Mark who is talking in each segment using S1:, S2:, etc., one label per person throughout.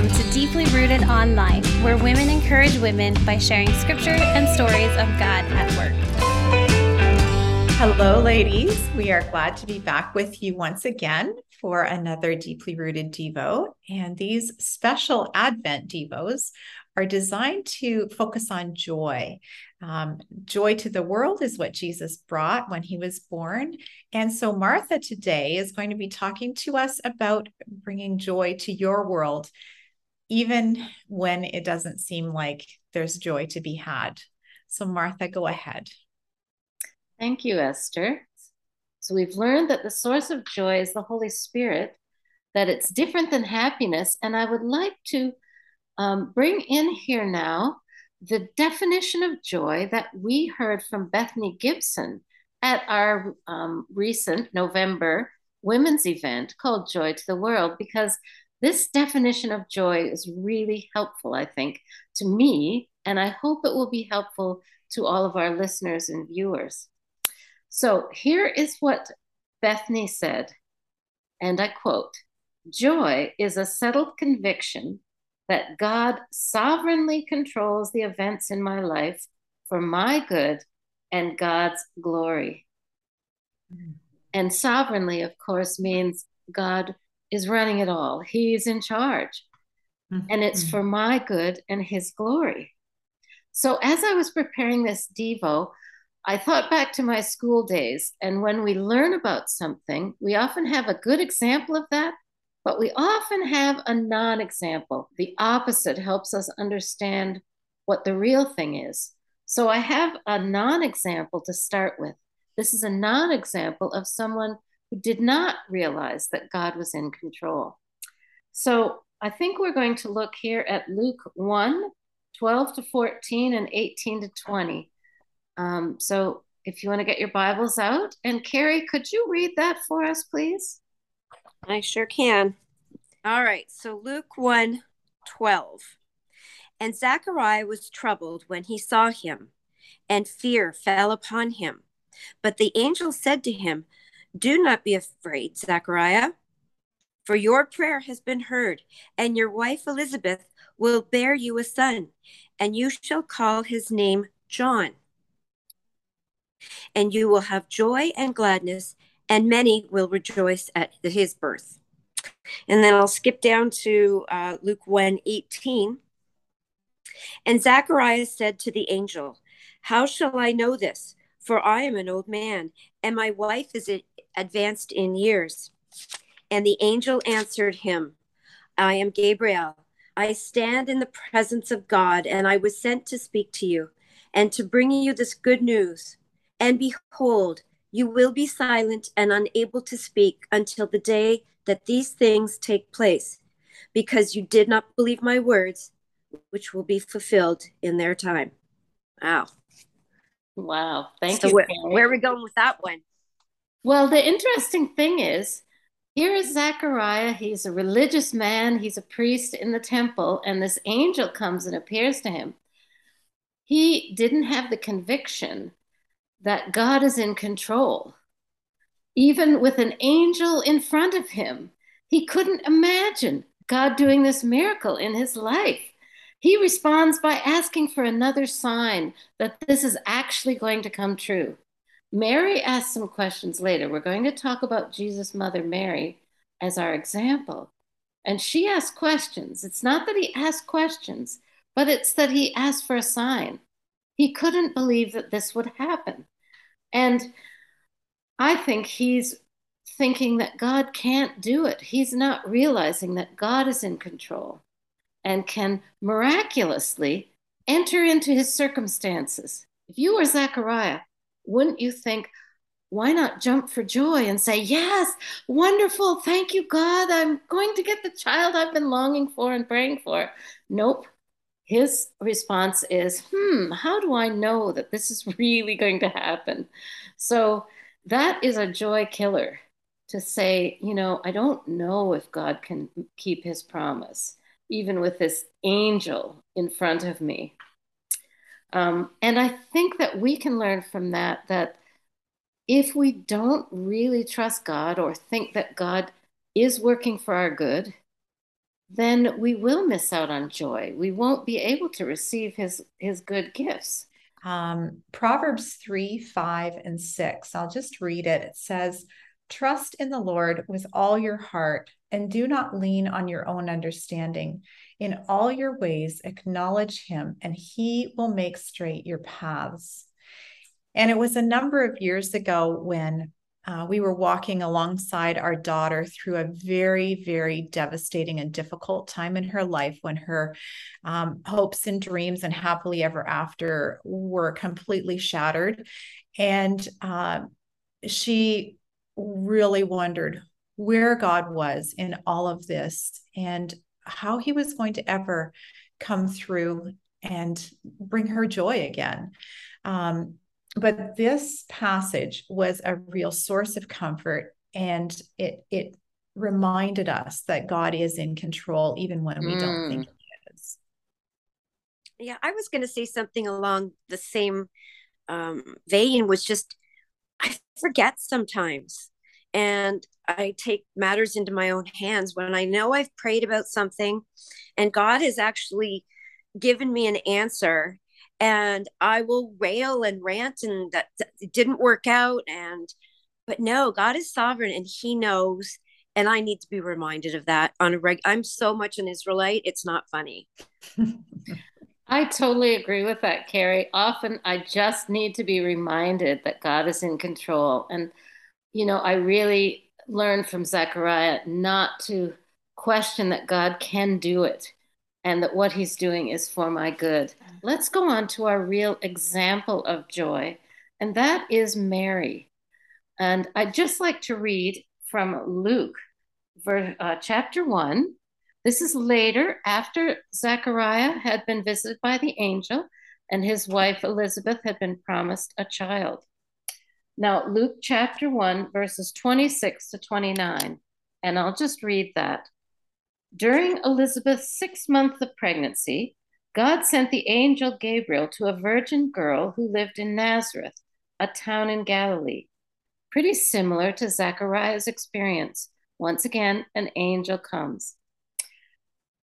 S1: Welcome to Deeply Rooted Online, where women encourage women by sharing scripture and stories of God at work.
S2: Hello, ladies. We are glad to be back with you once again for another Deeply Rooted Devo. And these special Advent Devos are designed to focus on joy. Um, joy to the world is what Jesus brought when he was born. And so, Martha today is going to be talking to us about bringing joy to your world, even when it doesn't seem like there's joy to be had. So, Martha, go ahead.
S3: Thank you, Esther. So, we've learned that the source of joy is the Holy Spirit, that it's different than happiness. And I would like to um, bring in here now the definition of joy that we heard from Bethany Gibson at our um, recent November women's event called Joy to the World, because this definition of joy is really helpful, I think, to me, and I hope it will be helpful to all of our listeners and viewers. So here is what Bethany said, and I quote Joy is a settled conviction that God sovereignly controls the events in my life for my good and God's glory. Mm. And sovereignly, of course, means God is running it all, He's in charge. Mm-hmm. And it's for my good and His glory. So, as I was preparing this Devo, I thought back to my school days. And when we learn about something, we often have a good example of that but we often have a non example. The opposite helps us understand what the real thing is. So I have a non example to start with. This is a non example of someone who did not realize that God was in control. So I think we're going to look here at Luke 1 12 to 14 and 18 to 20. Um, so if you want to get your Bibles out, and Carrie, could you read that for us, please?
S4: I sure can. All right. So Luke 1 12. And Zachariah was troubled when he saw him, and fear fell upon him. But the angel said to him, Do not be afraid, Zachariah, for your prayer has been heard, and your wife Elizabeth will bear you a son, and you shall call his name John. And you will have joy and gladness, and many will rejoice at his birth. And then I'll skip down to uh, Luke 1 18. And Zacharias said to the angel, How shall I know this? For I am an old man, and my wife is advanced in years. And the angel answered him, I am Gabriel. I stand in the presence of God, and I was sent to speak to you and to bring you this good news. And behold, you will be silent and unable to speak until the day that these things take place, because you did not believe my words, which will be fulfilled in their time. Wow.
S3: Wow. Thank
S4: so
S3: you.
S4: Where, where are we going with that one?
S3: Well, the interesting thing is, here is Zechariah. He's a religious man, he's a priest in the temple, and this angel comes and appears to him. He didn't have the conviction that God is in control. Even with an angel in front of him, he couldn't imagine God doing this miracle in his life. He responds by asking for another sign that this is actually going to come true. Mary asks some questions later. We're going to talk about Jesus' mother, Mary, as our example. And she asks questions. It's not that he asked questions, but it's that he asked for a sign. He couldn't believe that this would happen. And I think he's thinking that God can't do it. He's not realizing that God is in control and can miraculously enter into his circumstances. If you were Zechariah, wouldn't you think, why not jump for joy and say, Yes, wonderful. Thank you, God. I'm going to get the child I've been longing for and praying for. Nope. His response is, Hmm, how do I know that this is really going to happen? So, that is a joy killer to say, you know, I don't know if God can keep his promise, even with this angel in front of me. Um, and I think that we can learn from that that if we don't really trust God or think that God is working for our good, then we will miss out on joy. We won't be able to receive his his good gifts.
S2: Um, Proverbs 3, 5, and 6. I'll just read it. It says, Trust in the Lord with all your heart and do not lean on your own understanding. In all your ways, acknowledge him, and he will make straight your paths. And it was a number of years ago when uh, we were walking alongside our daughter through a very, very devastating and difficult time in her life when her um, hopes and dreams and happily ever after were completely shattered. And uh, she really wondered where God was in all of this and how he was going to ever come through and bring her joy again. Um, but this passage was a real source of comfort and it it reminded us that God is in control even when we mm. don't think mm. he is.
S4: Yeah, I was going to say something along the same um, vein was just I forget sometimes and I take matters into my own hands when I know I've prayed about something and God has actually given me an answer and I will rail and rant and that, that it didn't work out and but no, God is sovereign and he knows and I need to be reminded of that on a reg I'm so much an Israelite, it's not funny.
S3: I totally agree with that, Carrie. Often I just need to be reminded that God is in control. And, you know, I really learned from Zechariah not to question that God can do it and that what he's doing is for my good. Let's go on to our real example of joy, and that is Mary. And I'd just like to read from Luke, uh, chapter 1. This is later after Zechariah had been visited by the angel and his wife Elizabeth had been promised a child. Now, Luke chapter 1, verses 26 to 29, and I'll just read that. During Elizabeth's six month of pregnancy, God sent the angel Gabriel to a virgin girl who lived in Nazareth, a town in Galilee. Pretty similar to Zechariah's experience. Once again, an angel comes.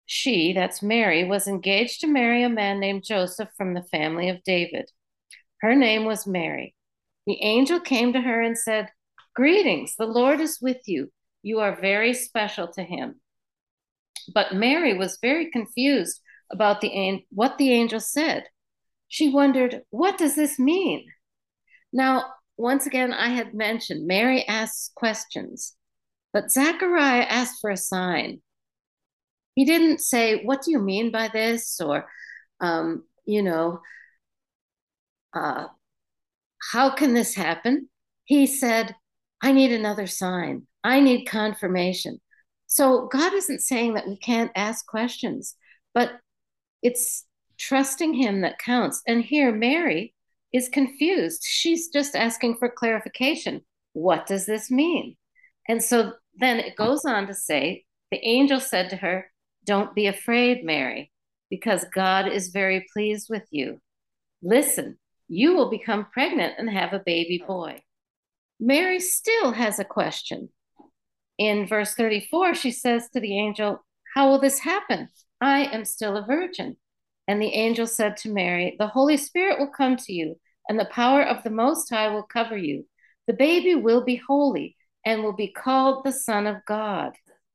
S3: She, that's Mary, was engaged to marry a man named Joseph from the family of David. Her name was Mary. The angel came to her and said, Greetings, the Lord is with you. You are very special to him. But Mary was very confused about the what the angel said. She wondered, what does this mean? Now, once again, I had mentioned Mary asks questions, but Zechariah asked for a sign. He didn't say, What do you mean by this? Or, um, you know, uh, how can this happen? He said, I need another sign. I need confirmation. So God isn't saying that we can't ask questions, but it's trusting Him that counts. And here, Mary is confused. She's just asking for clarification. What does this mean? And so then it goes on to say, the angel said to her, Don't be afraid, Mary, because God is very pleased with you. Listen, you will become pregnant and have a baby boy. Mary still has a question in verse 34, she says to the angel, How will this happen? I am still a virgin. And the angel said to Mary, The Holy Spirit will come to you, and the power of the Most High will cover you. The baby will be holy and will be called the Son of God.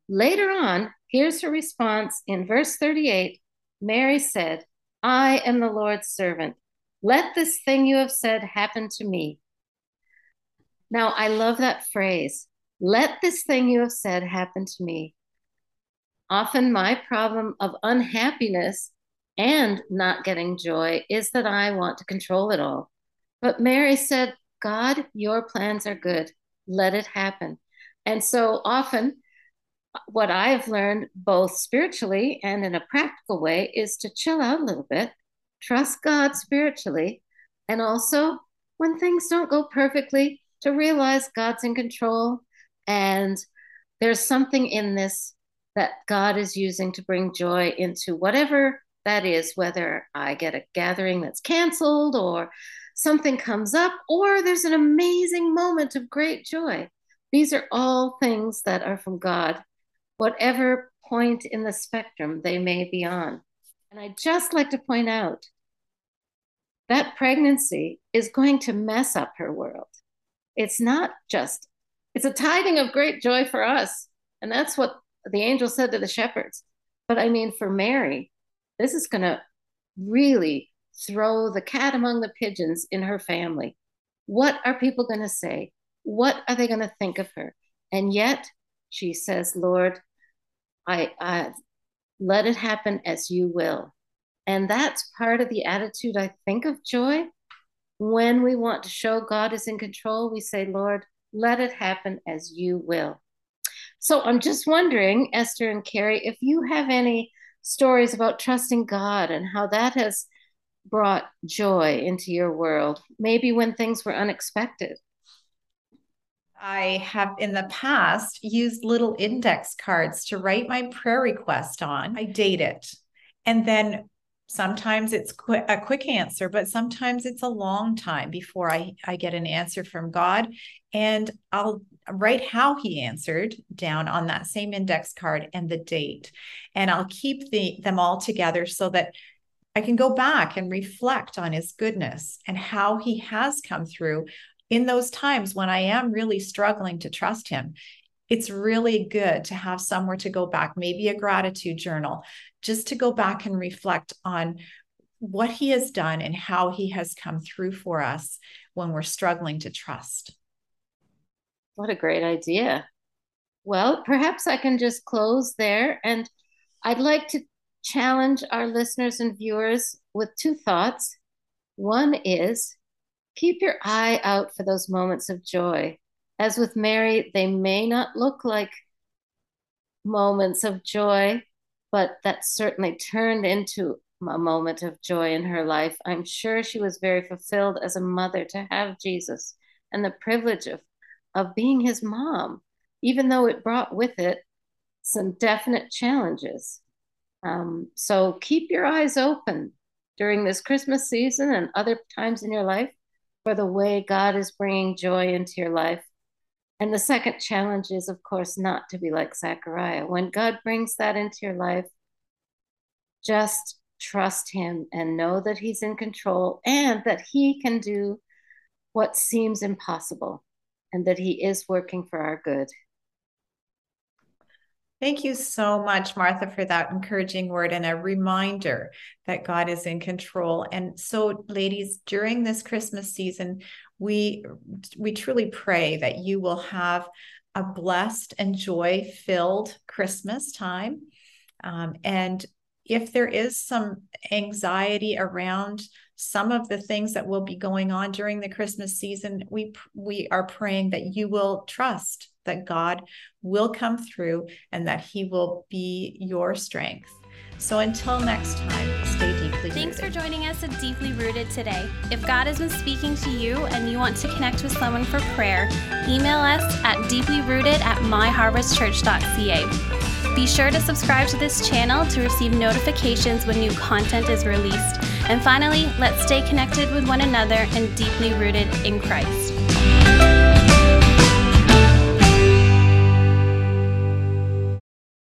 S3: Later on, here's her response in verse 38 Mary said, I am the Lord's servant. Let this thing you have said happen to me. Now, I love that phrase. Let this thing you have said happen to me. Often, my problem of unhappiness and not getting joy is that I want to control it all. But Mary said, God, your plans are good. Let it happen. And so often, what I've learned both spiritually and in a practical way is to chill out a little bit, trust God spiritually, and also when things don't go perfectly, to realize God's in control and there's something in this that God is using to bring joy into whatever that is, whether I get a gathering that's canceled or something comes up, or there's an amazing moment of great joy. These are all things that are from God whatever point in the spectrum they may be on. And I'd just like to point out that pregnancy is going to mess up her world. It's not just, it's a tiding of great joy for us. And that's what the angel said to the shepherds. But I mean, for Mary, this is going to really throw the cat among the pigeons in her family. What are people going to say? What are they going to think of her? And yet she says, Lord, I, I let it happen as you will. And that's part of the attitude I think of joy. When we want to show God is in control, we say, Lord, let it happen as you will. So I'm just wondering, Esther and Carrie, if you have any stories about trusting God and how that has brought joy into your world, maybe when things were unexpected.
S2: I have in the past used little index cards to write my prayer request on. I date it. And then sometimes it's qu- a quick answer, but sometimes it's a long time before I, I get an answer from God. And I'll write how he answered down on that same index card and the date. And I'll keep the, them all together so that I can go back and reflect on his goodness and how he has come through in those times when I am really struggling to trust him. It's really good to have somewhere to go back, maybe a gratitude journal, just to go back and reflect on what he has done and how he has come through for us when we're struggling to trust.
S3: What a great idea. Well, perhaps I can just close there. And I'd like to challenge our listeners and viewers with two thoughts. One is keep your eye out for those moments of joy. As with Mary, they may not look like moments of joy, but that certainly turned into a moment of joy in her life. I'm sure she was very fulfilled as a mother to have Jesus and the privilege of, of being his mom, even though it brought with it some definite challenges. Um, so keep your eyes open during this Christmas season and other times in your life for the way God is bringing joy into your life. And the second challenge is, of course, not to be like Zachariah. When God brings that into your life, just trust Him and know that He's in control and that He can do what seems impossible and that He is working for our good.
S2: Thank you so much, Martha, for that encouraging word and a reminder that God is in control. And so, ladies, during this Christmas season, we we truly pray that you will have a blessed and joy-filled Christmas time. Um, and if there is some anxiety around some of the things that will be going on during the Christmas season, we we are praying that you will trust that God will come through and that He will be your strength. So until next time, stay deeply
S1: Thanks
S2: rooted.
S1: for joining us at Deeply Rooted today. If God has been speaking to you and you want to connect with someone for prayer, email us at deeplyrooted at myharvestchurch.ca. Be sure to subscribe to this channel to receive notifications when new content is released. And finally, let's stay connected with one another and deeply rooted in Christ.